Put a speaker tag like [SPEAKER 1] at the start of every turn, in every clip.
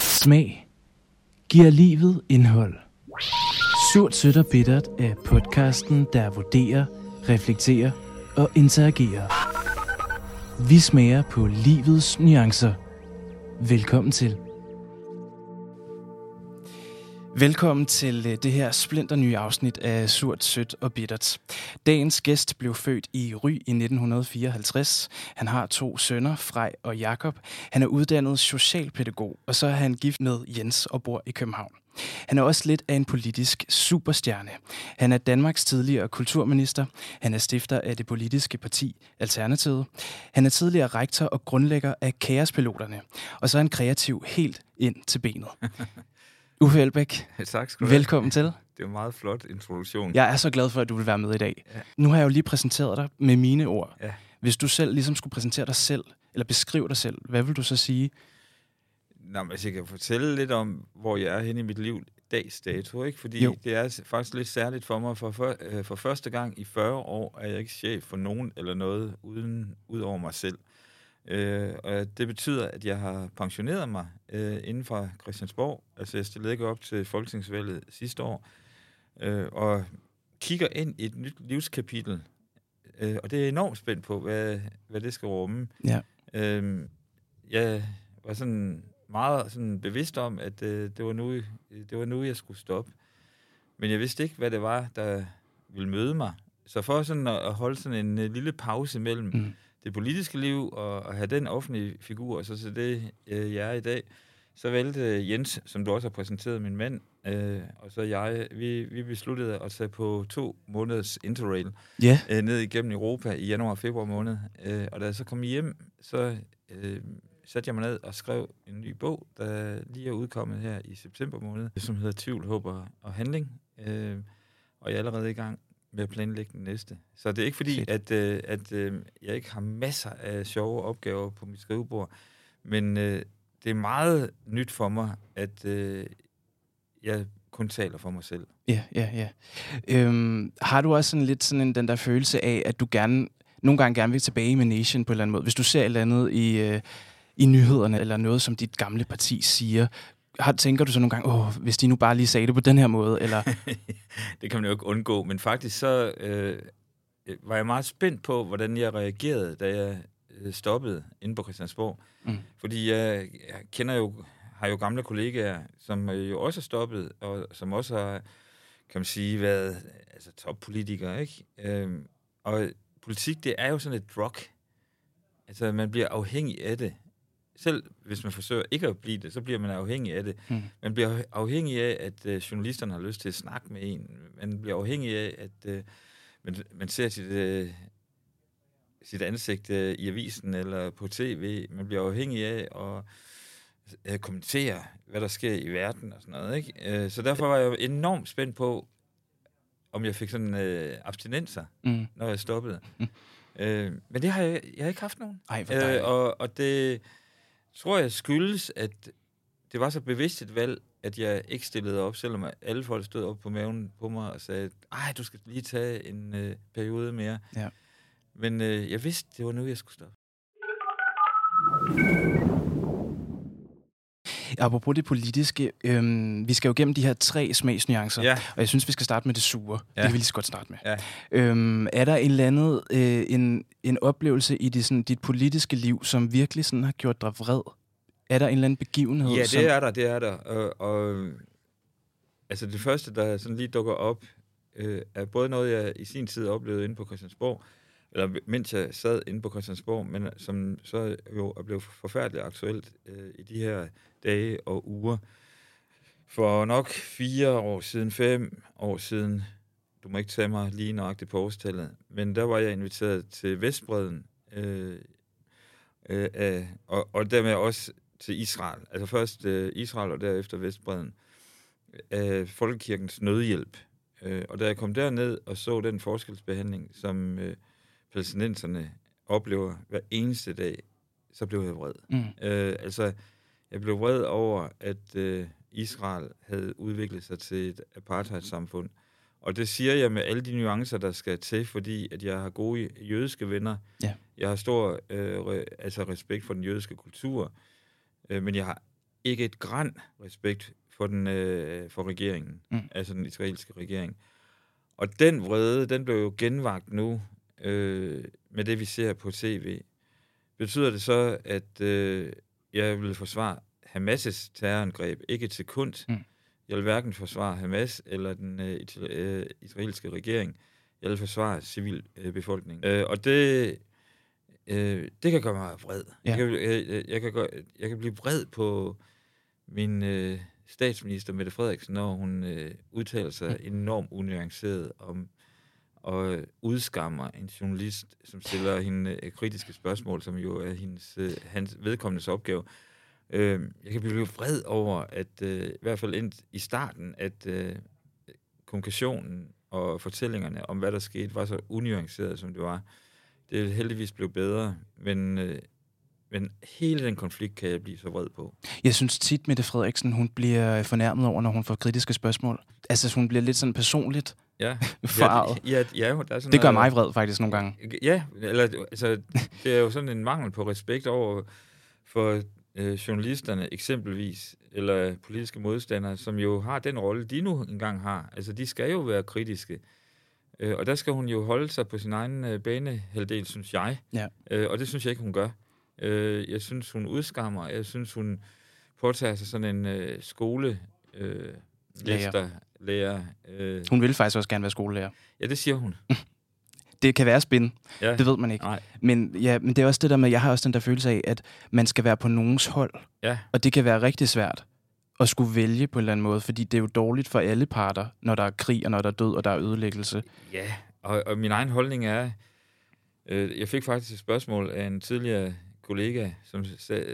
[SPEAKER 1] Smag giver livet indhold. Surt, sødt og bittert er podcasten, der vurderer, reflekterer og interagerer. Vi smager på livets nuancer. Velkommen til. Velkommen til øh, det her splinter nye afsnit af Surt, Sødt og Bittert. Dagens gæst blev født i Ry i 1954. Han har to sønner, Frej og Jakob. Han er uddannet socialpædagog, og så er han gift med Jens og bor i København. Han er også lidt af en politisk superstjerne. Han er Danmarks tidligere kulturminister. Han er stifter af det politiske parti Alternativet. Han er tidligere rektor og grundlægger af Kaospiloterne. Og så er han kreativ helt ind til benet. Uffe Elbæk,
[SPEAKER 2] tak skal du have.
[SPEAKER 1] velkommen til.
[SPEAKER 2] Det er en meget flot introduktion.
[SPEAKER 1] Jeg er så glad for, at du vil være med i dag.
[SPEAKER 2] Ja.
[SPEAKER 1] Nu har jeg jo lige præsenteret dig med mine ord.
[SPEAKER 2] Ja.
[SPEAKER 1] Hvis du selv ligesom skulle præsentere dig selv, eller beskrive dig selv, hvad vil du så sige?
[SPEAKER 2] Nå, men altså, jeg kan fortælle lidt om, hvor jeg er henne i mit liv dags dato, ikke? Fordi
[SPEAKER 1] Jo.
[SPEAKER 2] det er faktisk lidt særligt for mig. For, for, øh, for første gang i 40 år er jeg ikke chef for nogen eller noget uden, ud over mig selv. Øh, og det betyder, at jeg har pensioneret mig øh, inden for Christiansborg. Altså, jeg stillede ikke op til folketingsvalget sidste år. Øh, og kigger ind i et nyt livskapitel. Øh, og det er jeg enormt spændt på, hvad, hvad det skal rumme.
[SPEAKER 1] Ja.
[SPEAKER 2] Øhm, jeg var sådan meget sådan bevidst om, at øh, det, var nu, det var nu, jeg skulle stoppe. Men jeg vidste ikke, hvad det var, der ville møde mig. Så for sådan at, at holde sådan en øh, lille pause mellem
[SPEAKER 1] Mm.
[SPEAKER 2] Det politiske liv og at have den offentlige figur, og så til det, øh, jeg er i dag, så valgte Jens, som du også har præsenteret, min mand, øh, og så jeg, vi, vi besluttede at tage på to måneders interrail
[SPEAKER 1] Ja,
[SPEAKER 2] øh, ned igennem Europa i januar og februar måned. Øh, og da jeg så kom hjem, så øh, satte jeg mig ned og skrev en ny bog, der lige er udkommet her i september måned, som hedder Tvivl, Håb og, og Handling. Øh, og jeg er allerede i gang med at planlægge den næste. Så det er ikke fordi,
[SPEAKER 1] Fedt.
[SPEAKER 2] at, øh, at øh, jeg ikke har masser af sjove opgaver på mit skrivebord, men øh, det er meget nyt for mig, at øh, jeg kun taler for mig selv.
[SPEAKER 1] ja, ja, ja. Øhm, har du også sådan lidt sådan en, den der følelse af, at du gerne, nogle gange gerne vil tilbage i Nation på en eller anden måde? Hvis du ser et eller andet i, øh, i nyhederne, eller noget, som dit gamle parti siger, har, tænker du så nogle gange, åh, hvis de nu bare lige sagde det på den her måde, eller...
[SPEAKER 2] det kan man jo ikke undgå, men faktisk så øh, var jeg meget spændt på, hvordan jeg reagerede, da jeg øh, stoppede inde på Christiansborg.
[SPEAKER 1] Mm.
[SPEAKER 2] Fordi jeg, jeg kender jo, har jo gamle kollegaer, som øh, jo også er stoppet, og som også har, kan man sige, været altså, toppolitikere, ikke? Øhm, og politik, det er jo sådan et drug. Altså, man bliver afhængig af det. Selv hvis man forsøger ikke at blive det, så bliver man afhængig af det.
[SPEAKER 1] Mm.
[SPEAKER 2] Man bliver afhængig af, at øh, journalisterne har lyst til at snakke med en. Man bliver afhængig af, at øh, man, man ser sit, øh, sit ansigt øh, i avisen eller på tv. Man bliver afhængig af at øh, kommentere, hvad der sker i verden og sådan noget. Ikke? Øh, så derfor var jeg enormt spændt på, om jeg fik sådan øh, abstinenser,
[SPEAKER 1] Mm.
[SPEAKER 2] når jeg stoppede.
[SPEAKER 1] Mm.
[SPEAKER 2] Øh, men det har jeg, jeg har ikke haft nogen.
[SPEAKER 1] Ej.
[SPEAKER 2] Øh, og, og det tror jeg skyldes, at det var så bevidst et valg, at jeg ikke stillede op, selvom alle folk stod op på maven på mig og sagde, ej, du skal lige tage en øh, periode mere.
[SPEAKER 1] Ja.
[SPEAKER 2] Men øh, jeg vidste, det var nu, jeg skulle stoppe.
[SPEAKER 1] Apropos det politiske, øhm, vi skal jo gennem de her tre smagsnuancer,
[SPEAKER 2] Ja.
[SPEAKER 1] og jeg synes, vi skal starte med det sure. Ja. Det kan vi lige så godt starte med.
[SPEAKER 2] Ja.
[SPEAKER 1] Øhm, er der en eller anden, øh, en, en oplevelse i dit, sådan, dit politiske liv, som virkelig sådan har gjort dig vred? Er der en eller anden begivenhed?
[SPEAKER 2] Ja,
[SPEAKER 1] som,
[SPEAKER 2] det er der, det er der. Og, og altså det første, der sådan lige dukker op, øh, er både noget, jeg i sin tid oplevede inde på Christiansborg, eller mens jeg sad inde på Christiansborg, men som så jo er blevet forfærdeligt aktuelt øh, i de her dage og uger. For nok fire år siden, fem år siden, du må ikke tage mig lige nøjagtigt på årstallet, men der var jeg inviteret til Vestbreden, øh, øh, og, og dermed også til Israel. Altså først øh, Israel og derefter Vestbreden. Af Folkekirkens nødhjælp. Øh, og da jeg kom derned og så den forskelsbehandling, som øh, palæstinenserne oplever hver eneste dag, så blev jeg vred.
[SPEAKER 1] Mm.
[SPEAKER 2] Øh, altså, jeg blev vred over, at øh, Israel havde udviklet sig til et apartheidsamfund. Og det siger jeg med alle de nuancer, der skal til, fordi at jeg har gode jødiske venner.
[SPEAKER 1] Ja.
[SPEAKER 2] Jeg har stor øh, re, altså respekt for den jødiske kultur. Øh, men jeg har ikke et græn respekt for, den, øh, for regeringen,
[SPEAKER 1] Mm.
[SPEAKER 2] altså den israelske regering. Og den vrede, den blev jo genvagt nu øh, med det, vi ser på tv. Betyder det så, at øh, jeg vil forsvare Hamas' terrorangreb? Ikke et sekund.
[SPEAKER 1] Mm.
[SPEAKER 2] Jeg vil hverken forsvare Hamas eller den øh, øh, israelske regering. Jeg vil forsvare civilbefolkningen. Øh, og det, øh, det kan gøre mig vred.
[SPEAKER 1] Ja.
[SPEAKER 2] Jeg, kan, jeg, jeg, kan gøre, jeg kan blive vred på min øh, statsminister, Mette Frederiksen, når hun øh, udtaler sig
[SPEAKER 1] Mm.
[SPEAKER 2] enormt unuanceret om og øh, udskammer en journalist, som stiller hende øh, kritiske spørgsmål, som jo er hendes, øh, hans vedkommendes opgave. Øh, jeg kan blive vred over, at øh, i hvert fald ind, i starten, at øh, kommunikationen og fortællingerne om, hvad der skete, var så unuanceret, som det var. Det er heldigvis blevet bedre, men, øh, men hele den konflikt kan jeg blive så vred på.
[SPEAKER 1] Jeg synes tit, Mette Frederiksen, hun bliver fornærmet over, når hun får kritiske spørgsmål. Altså, hun bliver lidt sådan personligt
[SPEAKER 2] Ja,
[SPEAKER 1] forarvet.
[SPEAKER 2] Ja, ja, der er sådan
[SPEAKER 1] Det gør
[SPEAKER 2] noget-
[SPEAKER 1] mig vred faktisk nogle gange.
[SPEAKER 2] Ja, eller altså, det er jo sådan en mangel på respekt over for øh, journalisterne eksempelvis, eller politiske modstandere, som jo har den rolle, de nu engang har. Altså, de skal jo være kritiske. Øh, og der skal hun jo holde sig på sin egen øh, banehalvdel, synes jeg.
[SPEAKER 1] Ja.
[SPEAKER 2] Øh, og det synes jeg ikke, hun gør. Øh, jeg synes, hun udskammer. Jeg synes, hun påtager sig sådan en øh, skole... Øh, lærer. Lærer øh,
[SPEAKER 1] Hun vil faktisk også gerne være skolelærer.
[SPEAKER 2] ja, det siger hun.
[SPEAKER 1] Det kan være spin,
[SPEAKER 2] Ja.
[SPEAKER 1] det ved man ikke.
[SPEAKER 2] Nej.
[SPEAKER 1] Men, ja, men det er også det der med, jeg har også den der følelse af, at man skal være på nogens hold.
[SPEAKER 2] Ja.
[SPEAKER 1] Og det kan være rigtig svært at skulle vælge på en eller anden måde, fordi det er jo dårligt for alle parter, når der er krig, og når der er død, og der er ødelæggelse.
[SPEAKER 2] Ja, og, og min egen holdning er, øh, jeg fik faktisk et spørgsmål af en tidligere kollega, som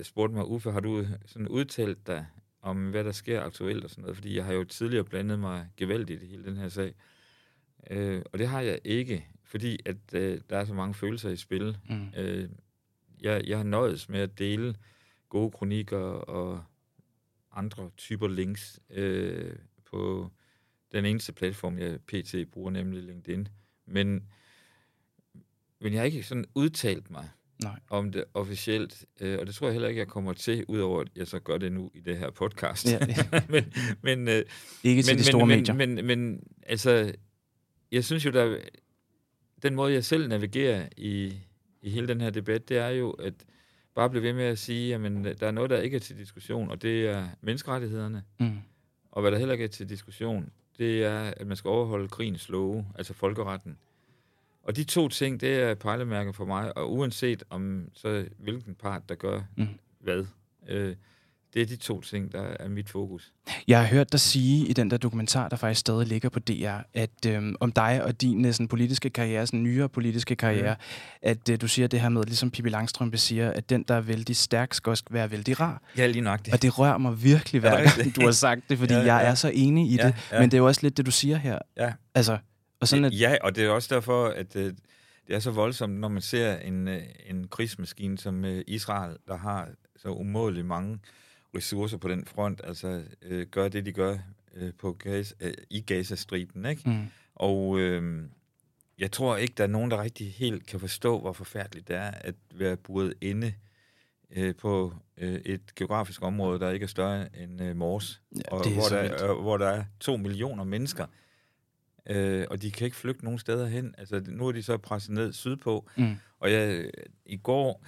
[SPEAKER 2] spurgte mig, Uffe, har du sådan udtalt dig om, hvad der sker aktuelt og sådan noget? Fordi jeg har jo tidligere blandet mig gevaldigt i hele den her sag. Øh, og det har jeg ikke, fordi at øh, der er så mange følelser i spil.
[SPEAKER 1] Mm.
[SPEAKER 2] Øh, jeg, jeg har nøjes med at dele gode kronikker og andre typer links øh, på den eneste platform, jeg pt. bruger, nemlig LinkedIn. Men, men jeg har ikke sådan udtalt mig
[SPEAKER 1] Nej.
[SPEAKER 2] om det officielt, øh, og det tror jeg heller ikke, jeg kommer til, udover at jeg så gør det nu i det her podcast.
[SPEAKER 1] Ja, ja.
[SPEAKER 2] men, men, øh,
[SPEAKER 1] Ikke til
[SPEAKER 2] men,
[SPEAKER 1] de store
[SPEAKER 2] men,
[SPEAKER 1] medier.
[SPEAKER 2] Men, men, men altså, jeg synes jo, der den måde, jeg selv navigerer i, i hele den her debat, det er jo at bare blive ved med at sige, at der er noget, der ikke er til diskussion, og det er menneskerettighederne.
[SPEAKER 1] Mm.
[SPEAKER 2] Og hvad der heller ikke er til diskussion, det er, at man skal overholde krigens love, altså folkeretten. Og de to ting, det er pejlemærker for mig, og uanset om så hvilken part, der gør
[SPEAKER 1] Mm.
[SPEAKER 2] hvad, øh, det er de to ting, der er mit fokus.
[SPEAKER 1] Jeg har hørt dig sige i den der dokumentar, der faktisk stadig ligger på DR, at øhm, om dig og din sådan, politiske karriere, sådan nyere politiske karriere,
[SPEAKER 2] Ja.
[SPEAKER 1] at øh, du siger det her med, ligesom Pippi Langstrømpe siger, at den, der er vældig stærk, skal også være vældig rar.
[SPEAKER 2] Ja, lige nok
[SPEAKER 1] Og det rører mig virkelig hver
[SPEAKER 2] Er det
[SPEAKER 1] gang, du har sagt det, fordi
[SPEAKER 2] Ja,
[SPEAKER 1] jeg
[SPEAKER 2] ja.
[SPEAKER 1] er så enig i
[SPEAKER 2] Ja,
[SPEAKER 1] det.
[SPEAKER 2] ja.
[SPEAKER 1] Men det er jo også lidt det, du siger her.
[SPEAKER 2] Ja.
[SPEAKER 1] Altså, og sådan at,
[SPEAKER 2] Ja, og det er også derfor, at øh, det er så voldsomt, når man ser en, øh, en krigsmaskine som øh, Israel, der har så umådeligt mange ressourcer på den front, altså øh, gør det, de gør øh, på Gaza, øh, i Gaza-striben, ikke?
[SPEAKER 1] mm,
[SPEAKER 2] Og øh, jeg tror ikke, der er nogen, der rigtig helt kan forstå, hvor forfærdeligt det er at være buret inde øh, på øh, et geografisk område, der ikke er større end øh, Mors,
[SPEAKER 1] ja,
[SPEAKER 2] og hvor, der, øh, hvor der er to millioner mennesker, øh, og de kan ikke flygte nogen steder hen. Altså, nu er de så presset ned sydpå,
[SPEAKER 1] Mm,
[SPEAKER 2] og jeg, i går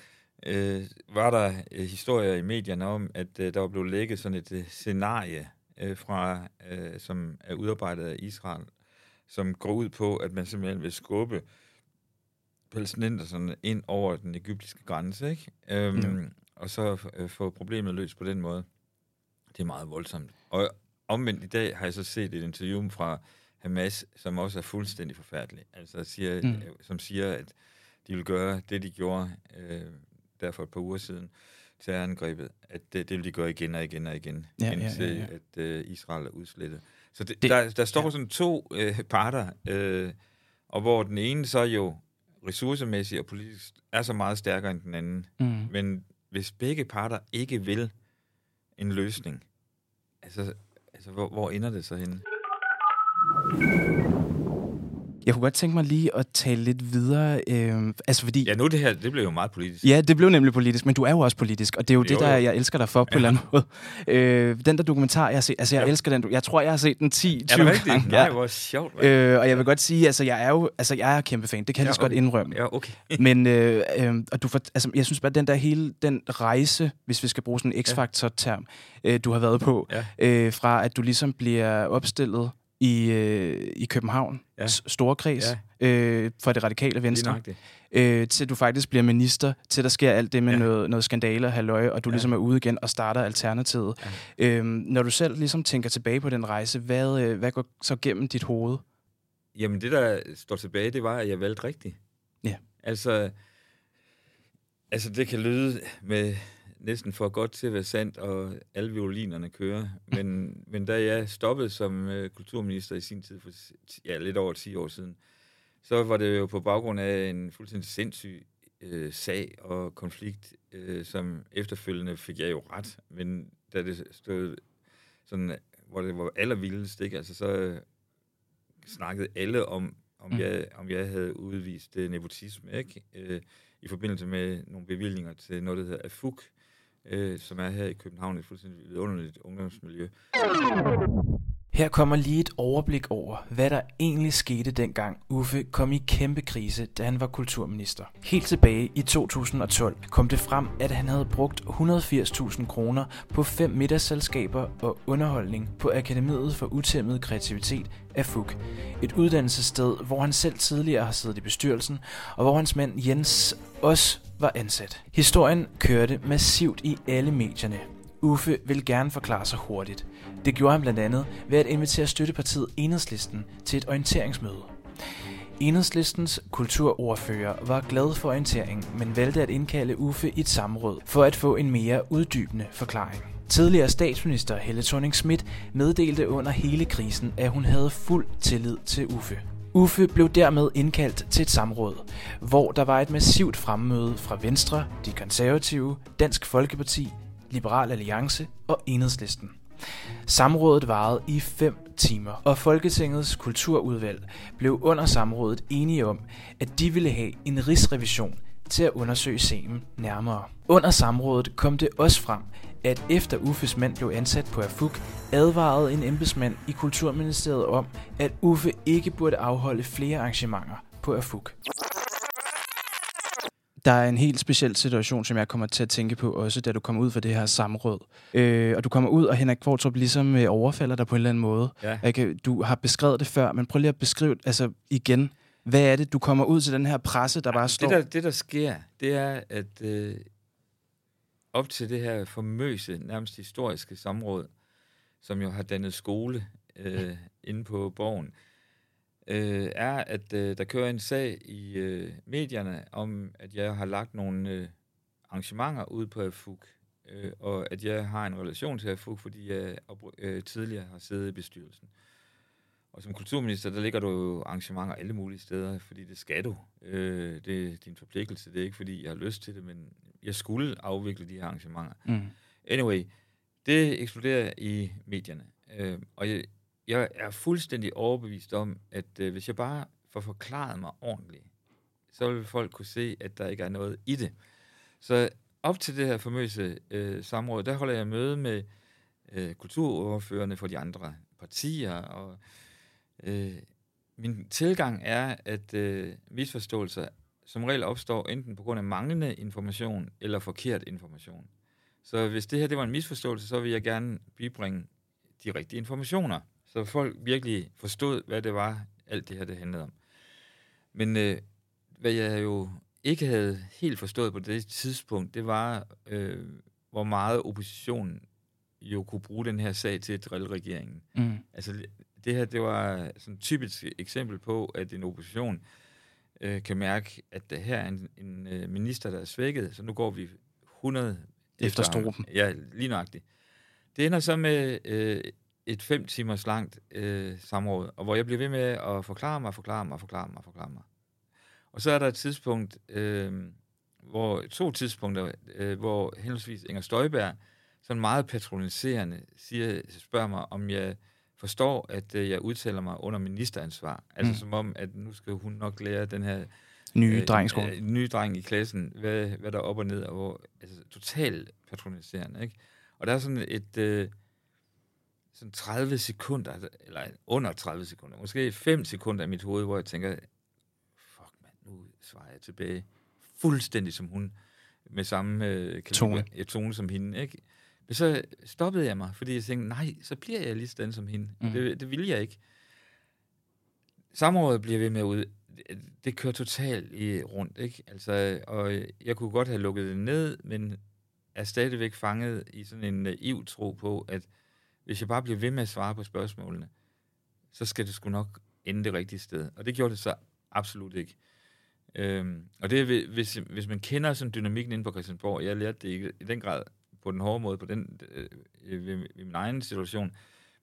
[SPEAKER 2] øh, var der øh, historier i medierne om, at øh, der var blevet lægget sådan et øh, scenarie, øh, fra, øh, som er udarbejdet af Israel, som går ud på, at man simpelthen vil skubbe palæstinenserne ind over den egyptiske grænse, ikke? Øhm,
[SPEAKER 1] Jo.
[SPEAKER 2] og så øh, få problemet løst på den måde. Det er meget voldsomt. Og omvendt i dag har jeg så set et interview fra Hamas, som også er fuldstændig forfærdelig. Altså siger,
[SPEAKER 1] Mm.
[SPEAKER 2] mm. som siger, at de vil gøre det, de gjorde øh, der for et par uger siden, terrorangrebet, at det, det vil de gøre igen og igen og igen,
[SPEAKER 1] Ja, ja,
[SPEAKER 2] indtil
[SPEAKER 1] ja, ja.
[SPEAKER 2] at øh, Israel er udslettet. Så det,
[SPEAKER 1] Det-
[SPEAKER 2] der, der står
[SPEAKER 1] ja.
[SPEAKER 2] ja. sådan to øh, parter, øh, og hvor den ene så jo ressourcemæssigt og politisk er så meget stærkere end den anden.
[SPEAKER 1] mm.
[SPEAKER 2] Men hvis begge parter ikke vil en løsning, altså, altså hvor, hvor ender det så henne?
[SPEAKER 1] Jeg kunne godt tænke mig lige at tale lidt videre, øh, altså fordi...
[SPEAKER 2] Ja, nu det her, det blev jo meget politisk.
[SPEAKER 1] Ja, det blev nemlig politisk, men du er jo også politisk, og det er jo, jo det, der jeg elsker dig for på ja. en eller anden måde. Øh, den der dokumentar, jeg har set, altså jeg ja. elsker den, jeg tror, jeg har set den 10-20
[SPEAKER 2] gange. Nej, hvor sjovt.
[SPEAKER 1] Øh, og jeg vil godt sige, altså jeg er jo, altså jeg er kæmpe fan, det kan jeg ja, okay. godt indrømme.
[SPEAKER 2] Ja, okay.
[SPEAKER 1] men øh, øh, og du for, altså, jeg synes bare, den der hele, den rejse, hvis vi skal bruge sådan en X-faktor-term, øh, du har været på, ja. øh, fra at du ligesom bliver opstillet i, øh, i København, ja. store kreds, ja. øh, for det radikale venstre, øh, til du faktisk bliver minister, til der sker alt det med ja. noget, noget skandale og halløj, og du ja. ligesom er ude igen og starter Alternativet. Ja. Øh, når du selv ligesom tænker tilbage på den rejse, hvad, øh, hvad går så gennem dit hoved?
[SPEAKER 2] Jamen det, der står tilbage, det var, at jeg valgte rigtigt.
[SPEAKER 1] Ja.
[SPEAKER 2] Altså, altså det kan lyde med næsten for godt til at være sandt, og alle violinerne kører. Men, men da jeg stoppede som uh, kulturminister i sin tid, for ja, lidt over 10 år siden, så var det jo på baggrund af en fuldstændig sindssyg uh, sag og konflikt, uh, som efterfølgende fik jeg jo ret. Men da det stod sådan, hvor det var allervildest, ikke? Altså så uh, snakkede alle om, om, mm. jeg, om jeg havde udvist uh, nepotisme, ikke? Uh, i forbindelse med nogle bevillinger til noget, der hedder AFUK, øh, som er her i København, et fuldstændig vidunderligt ungdomsmiljø.
[SPEAKER 1] Her kommer lige et overblik over, hvad der egentlig skete dengang Uffe kom i kæmpe krise, da han var kulturminister. Helt tilbage i 2012 kom det frem, at han havde brugt 180.000 kroner på fem middagsselskaber og underholdning på Akademiet for Utæmmet Kreativitet af FUG. Et uddannelsessted, hvor han selv tidligere har siddet i bestyrelsen, og hvor hans mand Jens også var ansat. Historien kørte massivt i alle medierne. Uffe vil gerne forklare sig hurtigt. Det gjorde han blandt andet ved at invitere støttepartiet Enhedslisten til et orienteringsmøde. Enhedslistens kulturordfører var glad for orienteringen, men valgte at indkalde Uffe i et samråd for at få en mere uddybende forklaring. Tidligere statsminister Helle thorning Schmidt meddelte under hele krisen, at hun havde fuld tillid til Uffe. Uffe blev dermed indkaldt til et samråd, hvor der var et massivt fremmøde fra Venstre, De Konservative, Dansk Folkeparti, Liberal Alliance og Enhedslisten. Samrådet varede i 5 timer, og Folketingets kulturudvalg blev under samrådet enige om, at de ville have en rigsrevision til at undersøge sagen nærmere. Under samrådet kom det også frem, at efter Uffes mand blev ansat på AFUK, advarede en embedsmand i Kulturministeriet om, at Uffe ikke burde afholde flere arrangementer på AFUK. Der er en helt speciel situation, som jeg kommer til at tænke på også, da du kommer ud fra det her samråd. Øh, og du kommer ud, og Henrik Kvartrup ligesom øh, overfalder dig på en eller anden måde. Ja. Jeg kan, du har beskrevet det før, men prøv lige at beskrive altså igen. Hvad er det, du kommer ud til den her presse, der bare står?
[SPEAKER 2] Det, der, det, der sker, det er, at øh, op til det her famøse, nærmest historiske samråd, som jo har dannet skole øh, inde på borgen, øh, er, at øh, der kører en sag i øh, medierne om, at jeg har lagt nogle øh, arrangementer ud på AFUG, øh, og at jeg har en relation til AFUG, fordi jeg øh, tidligere har siddet i bestyrelsen. Og som kulturminister, der ligger du jo arrangementer alle mulige steder, fordi det skal du. Øh, det er din forpligtelse, det er ikke fordi, jeg har lyst til det, men jeg skulle afvikle de her arrangementer. Mm. Anyway, det eksploderer i medierne. Øh, og jeg, jeg er fuldstændig overbevist om, at øh, hvis jeg bare får forklaret mig ordentligt, så vil folk kunne se, at der ikke er noget i det. Så op til det her famøse øh, samråd, der holder jeg møde med øh, kulturoverførende for de andre partier, og øh, min tilgang er, at øh, misforståelser som regel opstår enten på grund af manglende information eller forkert information. Så hvis det her det var en misforståelse, så vil jeg gerne bibringe de rigtige informationer, så folk virkelig forstod, hvad det var, alt det her det handlede om. Men øh, hvad jeg jo ikke havde helt forstået på det tidspunkt, det var, øh, hvor meget oppositionen jo kunne bruge den her sag til at drille regeringen. Mm. Altså, det her, det var sådan et typisk eksempel på, at en opposition øh, kan mærke, at det her er en, en øh, minister, der er svækket, så nu går vi 100
[SPEAKER 1] efter stroben.
[SPEAKER 2] Ja, lige nøjagtigt. Det ender så med øh, et fem timers langt øh, samråd, og hvor jeg bliver ved med at forklare mig, forklare mig, forklare mig, forklare mig. Og så er der et tidspunkt, øh, hvor to tidspunkter, øh, hvor henholdsvis Inger Støjberg sådan meget patroniserende siger, spørger mig, om jeg forstår, at øh, jeg udtaler mig under ministeransvar. Altså
[SPEAKER 1] Mm.
[SPEAKER 2] som om, at nu skal hun nok lære den her
[SPEAKER 1] Nye
[SPEAKER 2] øh,
[SPEAKER 1] drengskole.
[SPEAKER 2] øh, nye dreng i klassen, hvad, hvad der er op og ned, og hvor, altså totalt patroniserende, ikke? Og der er sådan et, øh, sådan 30 sekunder, eller under 30 sekunder, måske 5 sekunder i mit hoved, hvor jeg tænker, fuck mand, nu svarer jeg tilbage fuldstændig som hun, med samme øh,
[SPEAKER 1] Tone.
[SPEAKER 2] Ja, tone som hende, ikke? Men så stoppede jeg mig, fordi jeg tænkte, nej, så bliver jeg lige sådan som hende.
[SPEAKER 1] Mm.
[SPEAKER 2] Det, det vil jeg ikke. Samrådet bliver ved med ud. Det, kører totalt i rundt, ikke? Altså, og jeg kunne godt have lukket det ned, men er stadigvæk fanget i sådan en naiv tro på, at hvis jeg bare bliver ved med at svare på spørgsmålene, så skal det sgu nok ende det rigtige sted. Og det gjorde det så absolut ikke. Øhm, og det er, hvis, hvis man kender sådan dynamikken inde på Christiansborg, jeg lærte det ikke i den grad på den hårde måde, på den, øh, ved, ved min egen situation,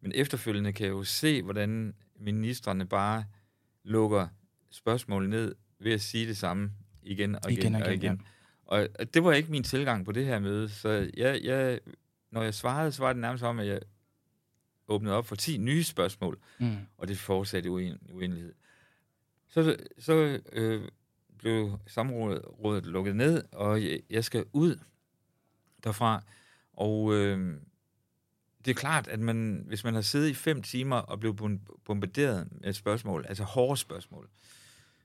[SPEAKER 2] men efterfølgende kan jeg jo se, hvordan ministerne bare lukker spørgsmål ned ved at sige det samme igen og igen,
[SPEAKER 1] Igen og
[SPEAKER 2] og
[SPEAKER 1] igen,
[SPEAKER 2] igen. Og, det var ikke min tilgang på det her møde, så jeg, jeg, når jeg svarede, så var det nærmest om, at jeg åbnede op for 10 nye spørgsmål,
[SPEAKER 1] Mm.
[SPEAKER 2] og det fortsatte i uen- uendelighed. Så, så øh, blev samrådet rådet lukket ned, og jeg, jeg skal ud derfra. Og øh, det er klart, at man, hvis man har siddet i fem timer og blevet bom- bombarderet med et spørgsmål, altså hårde spørgsmål,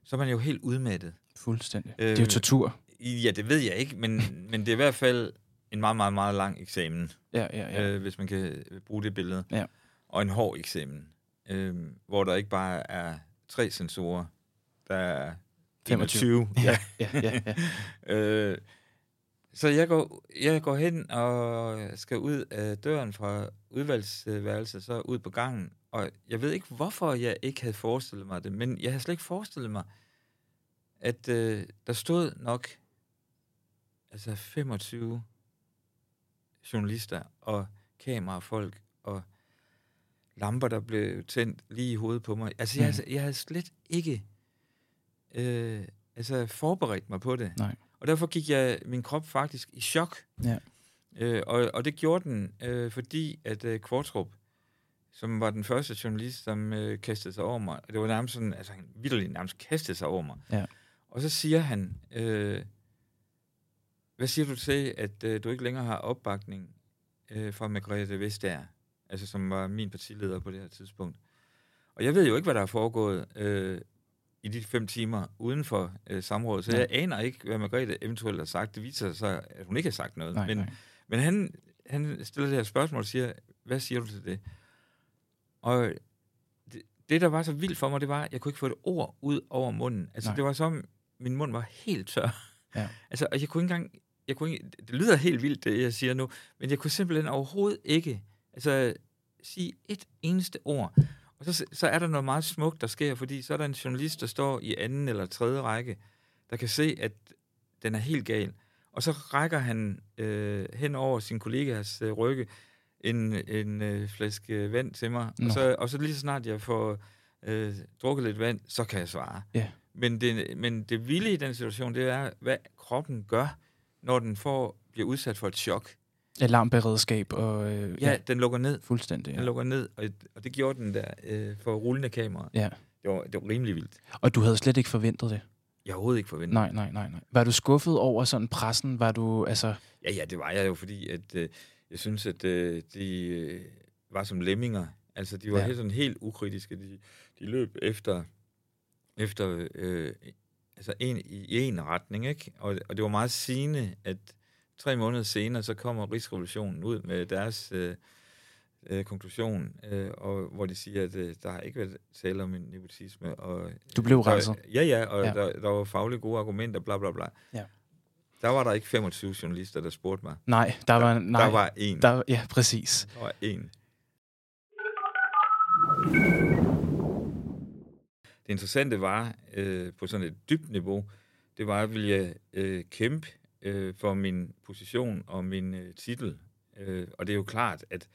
[SPEAKER 2] så er man jo helt udmattet.
[SPEAKER 1] Fuldstændig.
[SPEAKER 2] Øh,
[SPEAKER 1] det er jo tortur.
[SPEAKER 2] Ja, det ved jeg ikke, men, men det er i hvert fald en meget, meget, meget lang eksamen
[SPEAKER 1] Ja, ja, ja.
[SPEAKER 2] øh, hvis man kan bruge det billede.
[SPEAKER 1] Ja.
[SPEAKER 2] Og en hård eksamen, øh, hvor der ikke bare er tre sensorer, der er
[SPEAKER 1] 25.
[SPEAKER 2] 25.
[SPEAKER 1] Ja, ja, ja, ja.
[SPEAKER 2] øh, så jeg går, jeg går hen og skal ud af døren fra udvalgsværelset, så ud på gangen. Og jeg ved ikke, hvorfor jeg ikke havde forestillet mig det, men jeg havde slet ikke forestillet mig, at øh, der stod nok altså 25 journalister og kamerafolk og lamper, der blev tændt lige i hovedet på mig. Altså, jeg,
[SPEAKER 1] Mm.
[SPEAKER 2] jeg havde slet ikke øh, altså, forberedt mig på det.
[SPEAKER 1] Nej.
[SPEAKER 2] Og derfor gik jeg min krop faktisk i chok.
[SPEAKER 1] Ja.
[SPEAKER 2] Øh, og, og det gjorde den, øh, fordi at øh, Kvartrup, som var den første journalist, som øh, kastede sig over mig, det var nærmest sådan, altså han vildt nærmest kastede sig over mig.
[SPEAKER 1] Ja.
[SPEAKER 2] Og så siger han, øh, hvad siger du til, at øh, du ikke længere har opbakning øh, fra Margrethe Vestager, altså som var min partileder på det her tidspunkt. Og jeg ved jo ikke, hvad der er foregået øh, i de fem timer uden for øh, samrådet, så
[SPEAKER 1] Nej.
[SPEAKER 2] jeg aner ikke, hvad Margrethe eventuelt har sagt. Det viser sig, at hun ikke har sagt noget.
[SPEAKER 1] Nej,
[SPEAKER 2] men,
[SPEAKER 1] nej.
[SPEAKER 2] men han, han stiller det her spørgsmål og siger, hvad siger du til det? Og det, det, der var så vildt for mig, det var, at jeg kunne ikke få et ord ud over munden. Altså,
[SPEAKER 1] Nej.
[SPEAKER 2] det var som, min mund var helt tør.
[SPEAKER 1] Ja.
[SPEAKER 2] Altså, og jeg kunne ikke engang, jeg kunne ikke, det lyder helt vildt, det jeg siger nu, men jeg kunne simpelthen overhovedet ikke, altså, sige et eneste ord. Og så, så er der noget meget smukt, der sker, fordi så er der en journalist, der står i anden eller tredje række, der kan se, at den er helt gal. Og så rækker han øh, hen over sin kollegas øh, rygge en, en øh, flaske vand til mig.
[SPEAKER 1] Nå.
[SPEAKER 2] Og så, og så lige så snart jeg får øh, drukket lidt vand, så kan jeg svare.
[SPEAKER 1] Ja.
[SPEAKER 2] Men det, men det vilde i den situation, det er, hvad kroppen gør, når den får, bliver udsat for et chok.
[SPEAKER 1] Alarmberedskab og... Øh,
[SPEAKER 2] Ja, den lukker ned.
[SPEAKER 1] fuldstændig.
[SPEAKER 2] Den
[SPEAKER 1] Ja.
[SPEAKER 2] lukker ned, og, og det gjorde den der øh, for rullende kamera.
[SPEAKER 1] ja.
[SPEAKER 2] Det var, det var rimelig vildt.
[SPEAKER 1] Og du havde slet ikke forventet det?
[SPEAKER 2] Jeg overhovedet ikke forventet.
[SPEAKER 1] Nej, nej, nej, nej. Var du skuffet over sådan pressen? Var du, altså...
[SPEAKER 2] Ja, ja, det var jeg jo, fordi at, øh, jeg synes, at øh, de øh, var som lemminger. Altså, de var
[SPEAKER 1] Ja.
[SPEAKER 2] ja. helt, sådan helt ukritiske. De, de løb efter, efter øh, altså en, i en retning, ikke? Og, og det var meget sigende, at tre måneder senere, så kommer Rigsrevolutionen ud med deres øh, øh, konklusion, øh, og, hvor de siger, at øh, der har ikke været tale om en nepotisme. Og,
[SPEAKER 1] Du blev
[SPEAKER 2] der-
[SPEAKER 1] renset.
[SPEAKER 2] Ja, ja, og
[SPEAKER 1] Ja.
[SPEAKER 2] Der, der var faglige gode argumenter, bla bla bla.
[SPEAKER 1] Ja.
[SPEAKER 2] Der var der ikke 25 journalister, der spurgte mig.
[SPEAKER 1] Nej, der var... Nej,
[SPEAKER 2] Der var en.
[SPEAKER 1] Der, ja, præcis.
[SPEAKER 2] Der var en. Det interessante var, øh, på sådan et dybt niveau, det var, at ville jeg øh, kæmpe øh, for min position og min øh, titel. Øh, og det er jo klart, at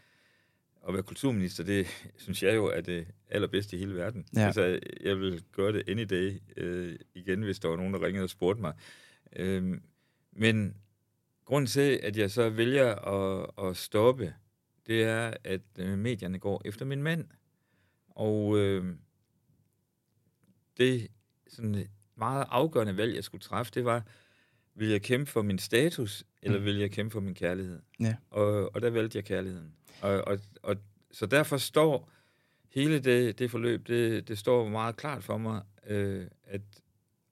[SPEAKER 2] at være kulturminister, det synes jeg jo er det allerbedste i hele verden.
[SPEAKER 1] Ja.
[SPEAKER 2] Altså, jeg vil gøre det any day øh, igen, hvis der var nogen, der ringede og spurgte mig. Øh, men grunden til, at jeg så vælger at, at stoppe, det er, at øh, medierne går efter min mand. Og øh, det sådan meget afgørende valg, jeg skulle træffe, det var, vil jeg kæmpe for min status, eller mm. vil jeg kæmpe for min kærlighed?
[SPEAKER 1] Ja.
[SPEAKER 2] Og, og der valgte jeg kærligheden. Og, og, og, så derfor står hele det, det forløb, det, det står meget klart for mig, øh, at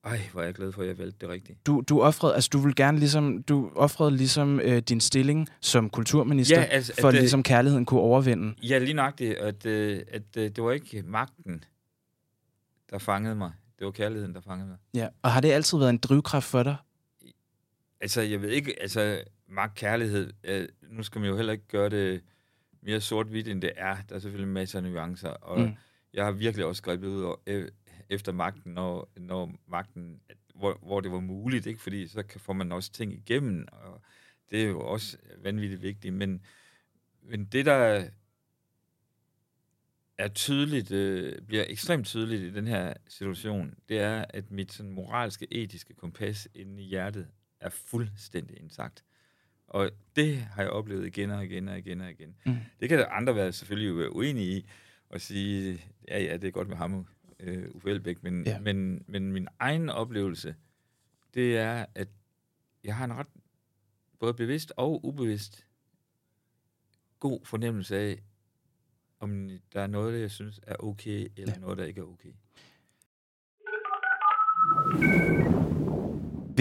[SPEAKER 2] ej, hvor er jeg glad for, at jeg valgte det rigtigt.
[SPEAKER 1] Du, du offrede, altså du vil gerne ligesom, du offrede ligesom øh, din stilling som kulturminister,
[SPEAKER 2] Ja, altså,
[SPEAKER 1] for at
[SPEAKER 2] at,
[SPEAKER 1] ligesom kærligheden kunne overvinde.
[SPEAKER 2] Ja, lige nøjagtigt, at, øh, at øh, det var ikke magten, der fangede mig. Det var kærligheden, der fangede mig.
[SPEAKER 1] Ja. Og har det altid været en drivkraft for dig?
[SPEAKER 2] Altså, jeg ved ikke, altså, magt, kærlighed, øh, nu skal man jo heller ikke gøre det mere sort-hvidt, end det er. Der er selvfølgelig masser af nuancer, og
[SPEAKER 1] Mm.
[SPEAKER 2] jeg har virkelig også grebet ud over, øh, efter magten, når, når magten, hvor, hvor det var muligt, ikke? fordi så kan, får man også ting igennem, og det er jo også vanvittigt vigtigt, men, men det, der er tydeligt, øh, bliver ekstremt tydeligt i den her situation, det er, at mit sådan, moralske, etiske kompas inde i hjertet er fuldstændig intakt. Og det har jeg oplevet igen og igen og igen og igen.
[SPEAKER 1] Mm.
[SPEAKER 2] Det kan andre være selvfølgelig være uenige i, og sige, ja, ja, det er godt med ham, øh, Uffe Elbæk, men,
[SPEAKER 1] Ja.
[SPEAKER 2] men, men min egen oplevelse, det er, at jeg har en ret både bevidst og ubevidst god fornemmelse af, om der er noget, jeg synes er okay, eller
[SPEAKER 1] ja.
[SPEAKER 2] noget, der ikke er okay.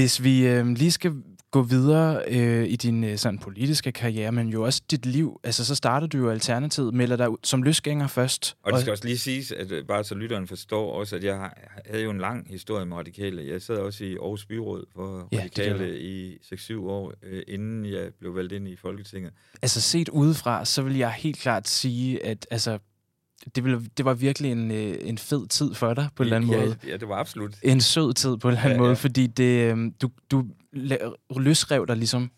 [SPEAKER 1] Hvis vi øh, lige skal gå videre øh, i din øh, sådan politiske karriere, men jo også dit liv, altså så starter du jo Alternativet, melder dig ud som løsgænger først.
[SPEAKER 2] Og det skal også lige siges, at øh, bare så lytteren forstår også, at jeg har- havde jo en lang historie med radikale. Jeg sad også i Aarhus Byråd for
[SPEAKER 1] Ja, det
[SPEAKER 2] radikale i 6-7 år, øh, inden jeg blev valgt ind i Folketinget.
[SPEAKER 1] Altså set udefra, så vil jeg helt klart sige, at altså, det, ville, det var virkelig en, øh, en fed tid for dig på en eller anden
[SPEAKER 2] ja,
[SPEAKER 1] måde.
[SPEAKER 2] Ja, det var absolut.
[SPEAKER 1] En sød tid på en eller anden
[SPEAKER 2] Ja,
[SPEAKER 1] måde,
[SPEAKER 2] ja.
[SPEAKER 1] fordi det, øh, du, du løsrev dig ligesom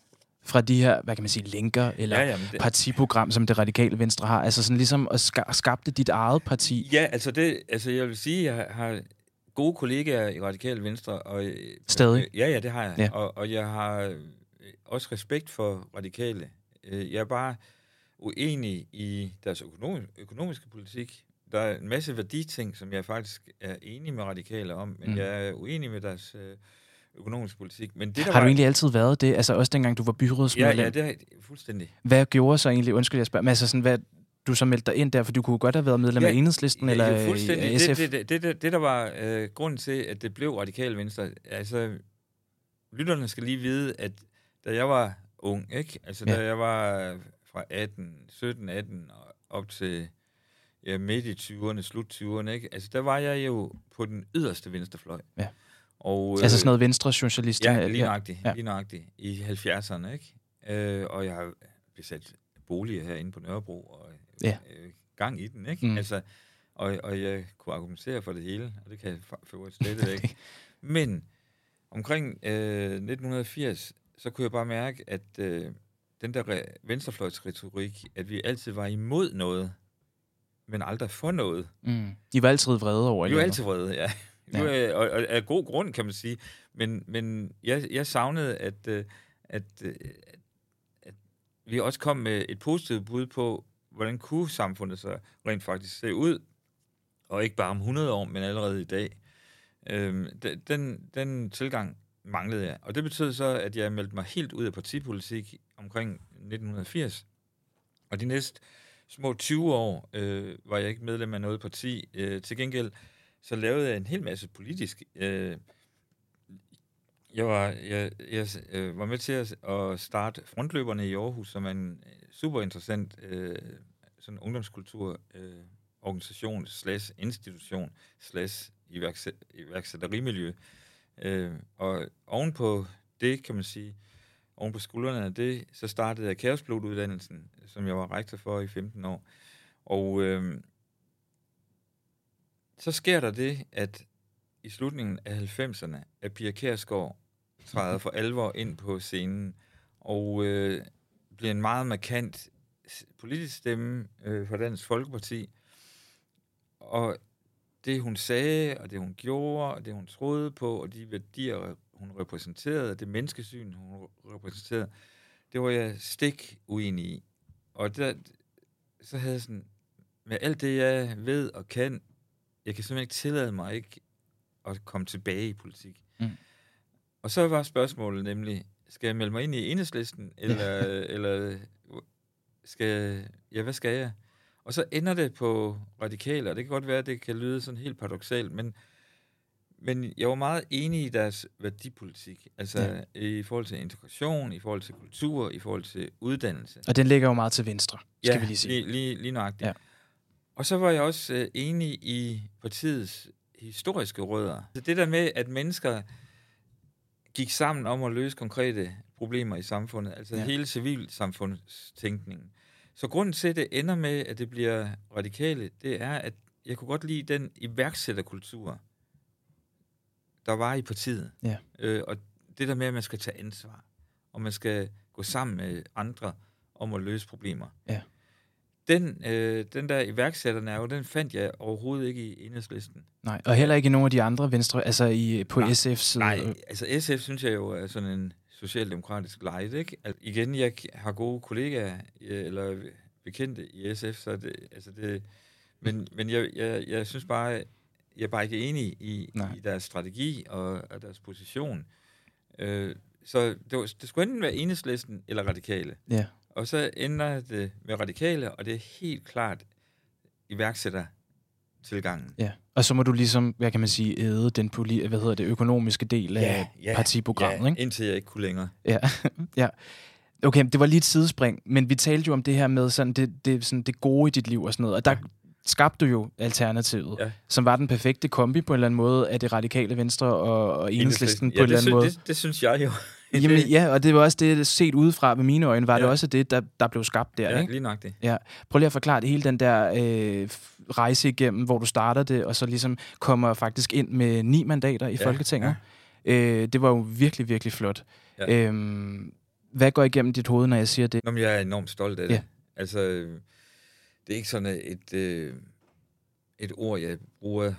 [SPEAKER 1] fra de her, hvad kan man sige, linker eller
[SPEAKER 2] Ja, ja, men det,
[SPEAKER 1] partiprogram, som det radikale venstre har. Altså sådan ligesom at ska- skabte dit eget parti.
[SPEAKER 2] ja altså, det, altså jeg vil sige, jeg har gode kollegaer i Radikale Venstre. Og, øh,
[SPEAKER 1] Stadig?
[SPEAKER 2] Øh, ja, ja, det har jeg.
[SPEAKER 1] Ja.
[SPEAKER 2] Og, og jeg har også respekt for radikale. Jeg er bare uenig i deres økonom, økonomiske politik. Der er en masse værditing, som jeg faktisk er enig med radikale om, men
[SPEAKER 1] Mm.
[SPEAKER 2] jeg er uenig med deres øh, økonomiske politik. Men det, der
[SPEAKER 1] Har du
[SPEAKER 2] var,
[SPEAKER 1] egentlig altid været det? Altså også dengang du var
[SPEAKER 2] Ja,
[SPEAKER 1] byrådsmedlem?
[SPEAKER 2] ja, det er fuldstændig.
[SPEAKER 1] Hvad gjorde så egentlig, undskyld jeg spørger, men altså sådan, hvad, du så meldte dig ind der, for du kunne godt have været medlem
[SPEAKER 2] Ja,
[SPEAKER 1] af Enhedslisten eller
[SPEAKER 2] ja,
[SPEAKER 1] øh,
[SPEAKER 2] fuldstændig.
[SPEAKER 1] SF?
[SPEAKER 2] Det, det, det, det, det, det, der var øh, grunden til, at det blev radikale venstre, altså, lytterne skal lige vide, at da jeg var ung, ikke? Altså,
[SPEAKER 1] Ja.
[SPEAKER 2] da jeg var fra 18, 17, 18 og op til ja, midt i 20'erne, slut 20'erne, ikke? Altså, der var jeg jo på den yderste venstrefløj.
[SPEAKER 1] Ja.
[SPEAKER 2] Og,
[SPEAKER 1] Altså sådan noget venstre socialist?
[SPEAKER 2] Ja, lige nøjagtigt,
[SPEAKER 1] Ja.
[SPEAKER 2] lige nøjagtigt. I 70'erne, ikke? Øh, og jeg har besat boliger herinde på Nørrebro, og
[SPEAKER 1] Ja.
[SPEAKER 2] øh, gang i den, ikke?
[SPEAKER 1] Mm.
[SPEAKER 2] Altså, og, og jeg kunne argumentere for det hele, og det kan jeg for øvrigt slet ikke. Men omkring øh, 1980, så kunne jeg bare mærke, at øh, den der re- venstrefløjsretorik, at vi altid var imod noget, men aldrig for noget.
[SPEAKER 1] Mm. I var altid vrede over
[SPEAKER 2] Vi var
[SPEAKER 1] det.
[SPEAKER 2] altid vrede, ja.
[SPEAKER 1] Ja.
[SPEAKER 2] var, og, og, af god grund, kan man sige. Men, men jeg, jeg savnede, at, øh, at, øh, at, at vi også kom med et positivt bud på, hvordan kunne samfundet så rent faktisk se ud, og ikke bare om 100 år, men allerede i dag. Øhm, de- den, den tilgang manglede jeg. Og det betød så, at jeg meldte mig helt ud af partipolitik omkring 1980. Og de næste små 20 år øh, var jeg ikke medlem af noget parti. Øh, til gengæld så lavede jeg en hel masse politisk. Øh, jeg var, jeg, jeg øh, var med til at, at starte Frontløberne i Aarhus, som er en øh, super interessant øh, sådan ungdomskultur øh, organisation slash institution slash iværksætterimiljø. Øh, og ovenpå det, kan man sige, oven på skuldrene af det, så startede jeg Kaospilot-uddannelsen, som jeg var rektor for i 15 år. Og øh, så sker der det, at i slutningen af 90'erne, at Pia Kærsgaard træder for alvor ind på scenen, og øh, bliver en meget markant politisk stemme øh, for Dansk Folkeparti. Og det, hun sagde, og det, hun gjorde, og det, hun troede på, og de værdier, hun repræsenterede, og det menneskesyn, hun repræsenterede, det var jeg stik uenig i. Og der, så havde jeg sådan, med alt det, jeg ved og kan, jeg kan simpelthen ikke tillade mig ikke at komme tilbage i politik.
[SPEAKER 1] Mm.
[SPEAKER 2] Og så var spørgsmålet nemlig, skal jeg melde mig ind i enhedslisten, eller, eller skal jeg, ja, hvad skal jeg? Og så ender det på radikale, og det kan godt være, at det kan lyde sådan helt paradoxalt, men, men jeg var meget enig i deres værdipolitik, altså ja. i forhold til integration, i forhold til kultur, i forhold til uddannelse.
[SPEAKER 1] Og den ligger jo meget til venstre, skal
[SPEAKER 2] ja,
[SPEAKER 1] vi lige sige.
[SPEAKER 2] Lige, lige, lige nøjagtigt.
[SPEAKER 1] Ja.
[SPEAKER 2] Og så var jeg også øh, enig i partiets historiske rødder. Så det der med, at mennesker gik sammen om at løse konkrete problemer i samfundet, altså
[SPEAKER 1] Ja.
[SPEAKER 2] ja. hele civilsamfundstænkningen. Så grunden til, at det ender med, at det bliver radikale, det er, at jeg kunne godt lide den iværksætterkultur, der var i partiet.
[SPEAKER 1] Ja.
[SPEAKER 2] Øh, og det der med, at man skal tage ansvar, og man skal gå sammen med andre om at løse problemer.
[SPEAKER 1] Ja.
[SPEAKER 2] Den, øh, den der iværksætternerve, den fandt jeg overhovedet ikke i enhedslisten.
[SPEAKER 1] Nej, og heller ikke i nogen af de andre venstre, altså i, på
[SPEAKER 2] Nej,
[SPEAKER 1] SF's.
[SPEAKER 2] Nej, altså SF synes jeg jo er sådan en socialdemokratisk light, ikke? Altså, igen, jeg har gode kollegaer, øh, eller bekendte i SF, så det, altså det, men, men jeg, jeg, jeg synes bare, jeg er bare ikke enig i,
[SPEAKER 1] Nej.
[SPEAKER 2] i deres strategi og, og deres position. Øh, så det, var, det skulle enten være enhedslisten eller radikale.
[SPEAKER 1] Ja.
[SPEAKER 2] Og så ender det med radikale, og det er helt klart iværksætter tilgangen.
[SPEAKER 1] Ja. Og så må du ligesom, hvad kan man sige, æde den poli- hvad hedder det, økonomiske del af partiprogrammet,
[SPEAKER 2] ja,
[SPEAKER 1] ikke?
[SPEAKER 2] indtil jeg ikke kunne længere.
[SPEAKER 1] Ja, ja. Okay, det var lige et sidespring, men vi talte jo om det her med sådan det, det, sådan det gode i dit liv og sådan noget, og der
[SPEAKER 2] Ja.
[SPEAKER 1] skabte du jo Alternativet,
[SPEAKER 2] Ja.
[SPEAKER 1] som var den perfekte kombi på en eller anden måde af det radikale venstre og, og enhedslisten på
[SPEAKER 2] ja,
[SPEAKER 1] en eller anden måde.
[SPEAKER 2] Det, det synes jeg jo.
[SPEAKER 1] Jamen, ja, og det var også det, set udefra med mine øjne, var ja. det
[SPEAKER 2] Ja.
[SPEAKER 1] også det, der, der blev skabt der,
[SPEAKER 2] ja,
[SPEAKER 1] ikke?
[SPEAKER 2] lige nok det.
[SPEAKER 1] Prøv lige at forklare det hele den der øh, rejse igennem, hvor du starter det, og så ligesom kommer faktisk ind med ni mandater i
[SPEAKER 2] Ja,
[SPEAKER 1] Folketinget. Øh, det var jo virkelig, virkelig flot.
[SPEAKER 2] Ja.
[SPEAKER 1] Øhm, hvad går igennem dit hoved, når jeg siger det?
[SPEAKER 2] Nå, men jeg er enormt stolt af det.
[SPEAKER 1] Ja.
[SPEAKER 2] Altså, det er ikke sådan et, øh, et ord, jeg bruger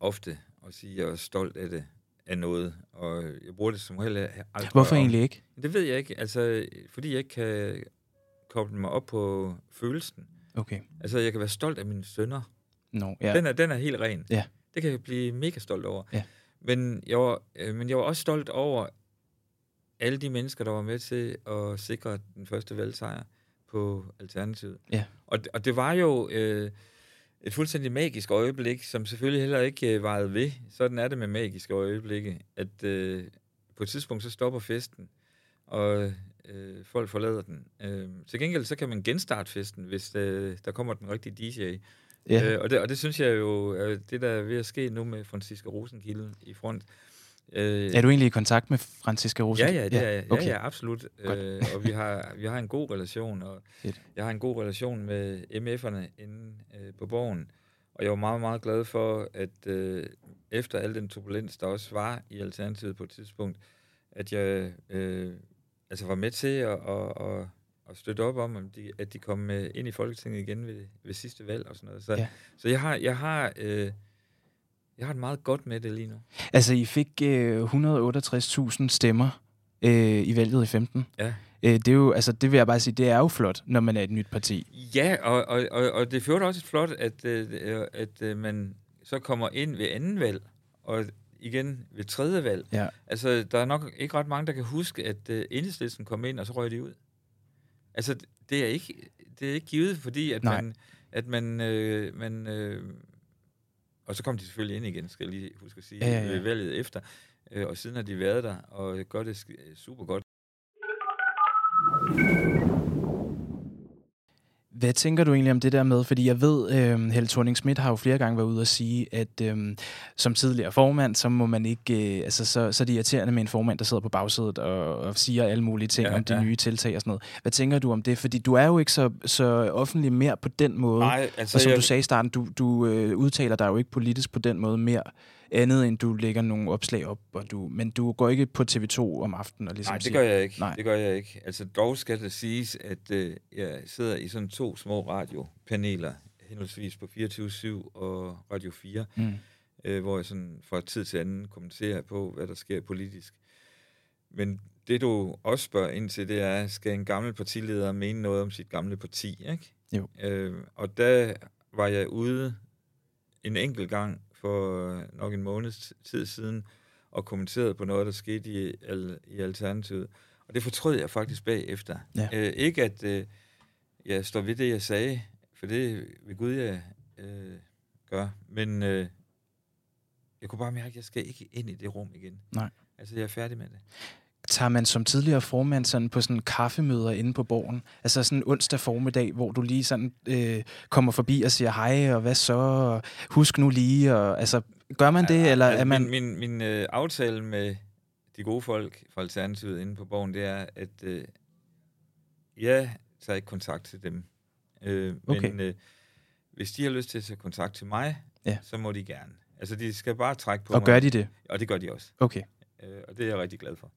[SPEAKER 2] ofte, at sige, at jeg er stolt af det, af noget. Og jeg bruger det som regel aldrig.
[SPEAKER 1] Hvorfor egentlig ikke?
[SPEAKER 2] Det ved jeg ikke. Altså, fordi jeg ikke kan koble mig op på følelsen.
[SPEAKER 1] Okay.
[SPEAKER 2] Altså, jeg kan være stolt af mine sønner.
[SPEAKER 1] No,
[SPEAKER 2] Ja. Den, er, den er helt ren.
[SPEAKER 1] Ja.
[SPEAKER 2] Det kan jeg blive mega stolt over.
[SPEAKER 1] Ja.
[SPEAKER 2] Men, jeg var, øh, men jeg var også stolt over alle de mennesker, der var med til at sikre den første valgsejr på Alternativet.
[SPEAKER 1] Ja.
[SPEAKER 2] Og, og det var jo øh, et fuldstændig magisk øjeblik, som selvfølgelig heller ikke øh, varede ved. Sådan er det med magiske øjeblikke, at øh, på et tidspunkt så stopper festen, og øh, folk forlader den. Øh, til gengæld så kan man genstarte festen, hvis øh, der kommer den rigtige DJ.
[SPEAKER 1] ja.
[SPEAKER 2] Øh, og, det, og det synes jeg jo, er det der er ved at ske nu med Franziska Rosenkilde i front. Øh,
[SPEAKER 1] Er du egentlig i kontakt med Franziska Rosen?
[SPEAKER 2] Ja, ja, det er, ja,
[SPEAKER 1] okay.
[SPEAKER 2] ja, absolut.
[SPEAKER 1] Godt.
[SPEAKER 2] Øh, og vi har, vi har en god relation, og
[SPEAKER 1] Fedt.
[SPEAKER 2] jeg har en god relation med MF'erne inde øh, på borgen. Og jeg var meget, meget glad for, at øh, efter al den turbulens, der også var i Alternativet på et tidspunkt, at jeg øh, altså var med til at, at, at, at støtte op om, at de, at de kom med ind i Folketinget igen ved, ved sidste valg og sådan noget. Så,
[SPEAKER 1] Ja.
[SPEAKER 2] ja. så jeg har, jeg har, øh, jeg har det meget godt med det lige nu.
[SPEAKER 1] Altså, I fik øh, 168.000 stemmer øh, i valget i 15.
[SPEAKER 2] Ja.
[SPEAKER 1] Øh, det er jo, altså, det vil jeg bare sige, det er jo flot, når man er et nyt parti.
[SPEAKER 2] Ja, og, og, og, og det førte også flot, at, øh, at øh, man så kommer ind ved anden valg, og igen ved tredje valg.
[SPEAKER 1] Ja.
[SPEAKER 2] Altså, der er nok ikke ret mange, der kan huske, at øh, enhedslisten kom ind, og så røg de ud. Altså, det er ikke, det er ikke givet, fordi at
[SPEAKER 1] Nej.
[SPEAKER 2] man... At man, øh, man øh, og så kom de selvfølgelig ind igen, skal jeg lige huske at sige,
[SPEAKER 1] Ja, ja, ja.
[SPEAKER 2] valget efter. Øh, og siden har de været der, og gør det super godt.
[SPEAKER 1] Hvad tænker du egentlig om det der med? Fordi jeg ved, øh, Helle thorning Schmidt har jo flere gange været ude og sige, at øh, som tidligere formand, så må man ikke, øh, altså så, så er det irriterende med en formand, der sidder på bagsædet og, og siger alle mulige ting ja, om de
[SPEAKER 2] ja.
[SPEAKER 1] nye tiltag og sådan noget. Hvad tænker du om det? Fordi du er jo ikke så, så offentlig mere på den måde.
[SPEAKER 2] Nej, altså,
[SPEAKER 1] og som
[SPEAKER 2] jeg,
[SPEAKER 1] du sagde i starten, du, du øh, udtaler dig jo ikke politisk på den måde mere, andet end du lægger nogle opslag op, og du, men du går ikke på TV2 om aftenen og ligesom
[SPEAKER 2] Nej, det
[SPEAKER 1] siger-
[SPEAKER 2] gør jeg ikke.
[SPEAKER 1] Nej.
[SPEAKER 2] Det gør jeg ikke. Altså dog skal det siges, at øh, jeg sidder i sådan to små radiopaneler, henholdsvis på 24-7 og Radio 4,
[SPEAKER 1] Mm.
[SPEAKER 2] øh, hvor jeg sådan fra tid til anden kommenterer på, hvad der sker politisk. Men det du også spørger ind til, det er, skal en gammel partileder mene noget om sit gamle parti, ikke?
[SPEAKER 1] Jo.
[SPEAKER 2] Øh, og der var jeg ude en enkelt gang for øh, nok en måneds tid siden og kommenterede på noget, der skete i, i Alternativet. Og det fortrød jeg faktisk bagefter.
[SPEAKER 1] Ja.
[SPEAKER 2] Øh, ikke at øh, jeg står ved det, jeg sagde, for det vil Gud, jeg øh, gør. Men øh, jeg kunne bare mærke, at jeg skal ikke ind i det rum igen.
[SPEAKER 1] Nej.
[SPEAKER 2] Altså, jeg er færdig med det.
[SPEAKER 1] Tager man som tidligere formand sådan på sådan kaffemøder inde på borgen? Altså sådan en onsdag formiddag, hvor du lige sådan øh, kommer forbi og siger hej, og hvad så? Og husk nu lige, og altså, gør man det, eller er man...
[SPEAKER 2] Min, min, min øh, aftale med de gode folk fra Alternativet inde på borgen, det er, at øh, jeg tager ikke kontakt til dem. Øh,
[SPEAKER 1] Okay.
[SPEAKER 2] Men øh, hvis de har lyst til at tage kontakt til mig,
[SPEAKER 1] Ja.
[SPEAKER 2] så må de gerne. Altså, de skal bare trække på
[SPEAKER 1] Og
[SPEAKER 2] mig.
[SPEAKER 1] gør de det?
[SPEAKER 2] Og det gør de også.
[SPEAKER 1] Okay.
[SPEAKER 2] Øh, og det er jeg rigtig glad for.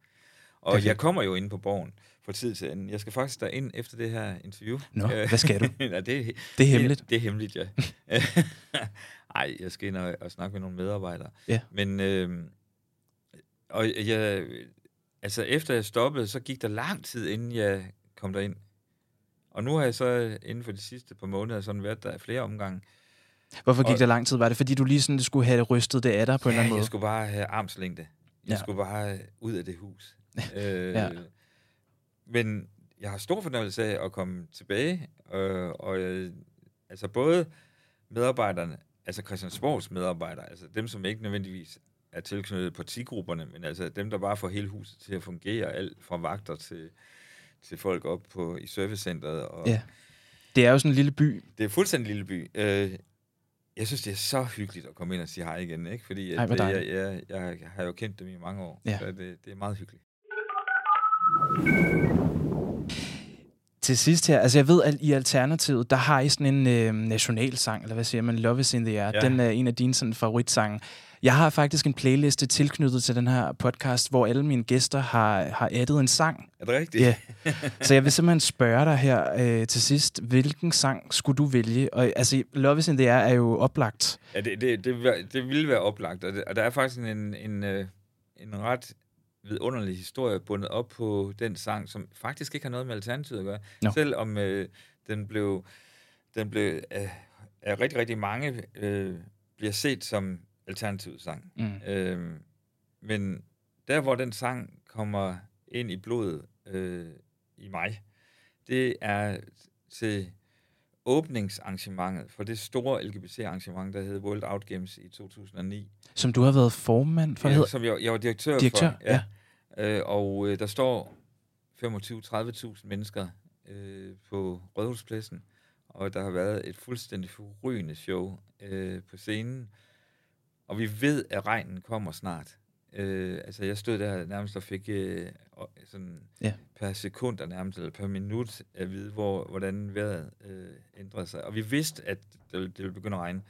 [SPEAKER 2] Og
[SPEAKER 1] Perfekt.
[SPEAKER 2] jeg kommer jo ind på borgen for tid til anden. Jeg skal faktisk derind efter det her interview.
[SPEAKER 1] Nå,
[SPEAKER 2] Øh,
[SPEAKER 1] hvad skal du?
[SPEAKER 2] Nej, det, er,
[SPEAKER 1] Det er hemmeligt.
[SPEAKER 2] Det, det er hemmeligt, ja. Ej, jeg skal ind og, og snakke med nogle medarbejdere.
[SPEAKER 1] Ja.
[SPEAKER 2] Men, øh, og jeg, altså efter jeg stoppede, så gik der lang tid, inden jeg kom derind. Og nu har jeg så inden for de sidste par måneder sådan været der flere omgange.
[SPEAKER 1] Hvorfor gik
[SPEAKER 2] Og-
[SPEAKER 1] der lang tid? Var det, fordi du lige sådan skulle have rystet det af dig på en eller anden
[SPEAKER 2] jeg
[SPEAKER 1] måde?
[SPEAKER 2] skulle bare have armslængde. Jeg
[SPEAKER 1] Ja.
[SPEAKER 2] ja. skulle bare ud af det hus. øh,
[SPEAKER 1] Ja.
[SPEAKER 2] Men jeg har stor fornøjelse af at komme tilbage, øh, og øh, altså både medarbejderne, altså Christiansborgs medarbejdere, altså dem, som ikke nødvendigvis er tilknyttet partigrupperne, men altså dem, der bare får hele huset til at fungere, alt fra vagter til, til folk op på, i servicecentret. Og
[SPEAKER 1] Ja. Det er jo sådan en lille by.
[SPEAKER 2] Det er fuldstændig en lille by. Øh, jeg synes, det er så hyggeligt at komme ind og sige hej igen, ikke? Fordi at,
[SPEAKER 1] Ej, dejligt.
[SPEAKER 2] jeg, jeg, jeg har jo kendt dem i mange år,
[SPEAKER 1] Ja.
[SPEAKER 2] så det, det er meget hyggeligt.
[SPEAKER 1] Til sidst her, altså jeg ved, at i Alternativet, der har I sådan en øh, nationalsang, eller hvad siger man, Love is in the air.
[SPEAKER 2] Ja.
[SPEAKER 1] Den er en af dine sådan, favoritsange. Jeg har faktisk en playliste tilknyttet til den her podcast, hvor alle mine gæster har, har addet en sang.
[SPEAKER 2] Er det rigtigt?
[SPEAKER 1] Ja. Så jeg vil simpelthen spørge dig her øh, til sidst, hvilken sang skulle du vælge? Og altså, Love is in the air er jo oplagt.
[SPEAKER 2] Ja, det, det, det, vil- det ville være oplagt, og, det, og der er faktisk en, en, øh, en ret vidunderlig historie bundet op på den sang, som faktisk ikke har noget med Alternativet at gøre.
[SPEAKER 1] Nå.
[SPEAKER 2] Selvom øh, den blev, den blev øh, af rigtig, rigtig mange øh, bliver set som Alternativets sang.
[SPEAKER 1] Mm.
[SPEAKER 2] Øh, men der, hvor den sang kommer ind i blodet øh, i mig, det er til åbningsarrangementet for det store LGBT-arrangement, der hed World Out Games i 2009.
[SPEAKER 1] Som du har været formand for,
[SPEAKER 2] Ja, som jeg, jeg var direktør,
[SPEAKER 1] direktør.
[SPEAKER 2] for. Ja. Øh, og øh, der står 25-30.000 mennesker øh, på Rådhuspladsen, og der har været et fuldstændig forrygende show øh, på scenen. Og vi ved, at regnen kommer snart. Øh, altså, jeg stod der nærmest og fik øh, og- sådan
[SPEAKER 1] Ja.
[SPEAKER 2] per sekunder nærmest, eller per minut at vide, hvor, hvordan vejret øh, ændrede sig. Og vi vidste, at det, ville- det ville begynde at regne.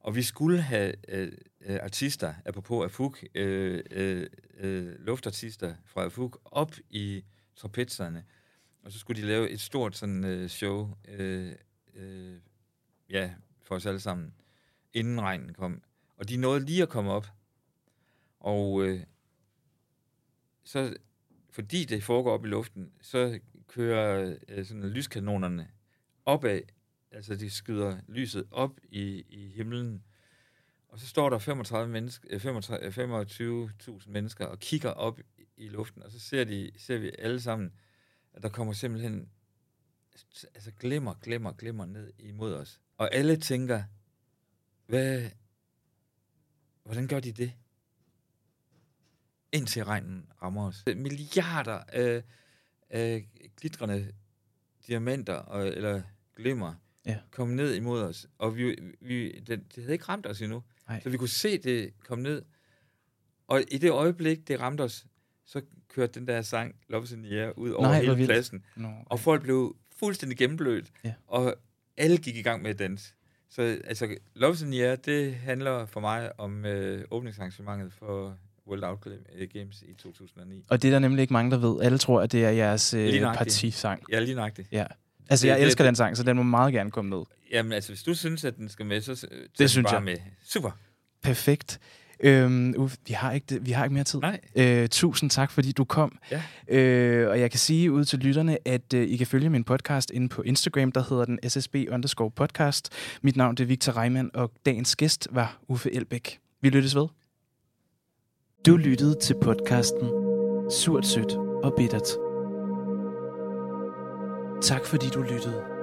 [SPEAKER 2] Og vi skulle have øh, øh, artister, apropos Afuk, øh, øh, øh, luftartister fra Afuk, op i trapezerne. Og så skulle de lave et stort sådan øh, show, øh, øh, ja, for os alle sammen, inden regnen kom. Og de nåede lige at komme op. Og øh, så, fordi det foregår op i luften, så kører øh, sådan lyskanonerne opad, altså de skyder lyset op i, i himlen, og så står der 35 mennesker, 35 25.000 mennesker og kigger op i, i luften, og så ser, de, ser vi alle sammen, at der kommer simpelthen altså glimmer, glimmer, glimmer ned imod os. Og alle tænker, hvad, hvordan gør de det? Indtil regnen rammer os. Milliarder af, af glitrende diamanter, og, eller glimmer,
[SPEAKER 1] Ja.
[SPEAKER 2] kom ned imod os. Og vi, vi, det, det havde ikke ramt os endnu.
[SPEAKER 1] Nej.
[SPEAKER 2] Så vi kunne se det komme ned. Og i det øjeblik, det ramte os, så kørte den der sang, Love is in the Air, ud over
[SPEAKER 1] Nej,
[SPEAKER 2] hele pladsen.
[SPEAKER 1] Nå,
[SPEAKER 2] Og folk blev fuldstændig gennemblødt.
[SPEAKER 1] Ja.
[SPEAKER 2] Og alle gik i gang med at danse. Så altså, Love is in the Air, det handler for mig om øh, åbningsarrangementet for World Out Games i 2009.
[SPEAKER 1] Og det er der nemlig ikke mange, der ved. Alle tror, at det er jeres øh, partisang.
[SPEAKER 2] Ja, lige nøjagtigt.
[SPEAKER 1] Ja. Altså,
[SPEAKER 2] Det-
[SPEAKER 1] jeg
[SPEAKER 2] det-
[SPEAKER 1] elsker
[SPEAKER 2] det-
[SPEAKER 1] den sang, så den må meget gerne komme med.
[SPEAKER 2] Jamen altså, hvis du synes, at den skal med, så øh,
[SPEAKER 1] Det synes
[SPEAKER 2] bare
[SPEAKER 1] jeg.
[SPEAKER 2] med. Super.
[SPEAKER 1] Perfekt. Øhm, Uffe, vi har ikke, det- vi har ikke mere tid.
[SPEAKER 2] Nej.
[SPEAKER 1] Øh, tusind tak, fordi du kom.
[SPEAKER 2] Ja.
[SPEAKER 1] Øh, og jeg kan sige ud til lytterne, at øh, I kan følge min podcast inde på Instagram, der hedder den SSB underscore podcast. Mit navn det er Victor Reimann, og dagens gæst var Uffe Elbæk. Vi lyttes ved. Du lyttede til podcasten Surt, Sødt og Bittert. Tak fordi du lyttede.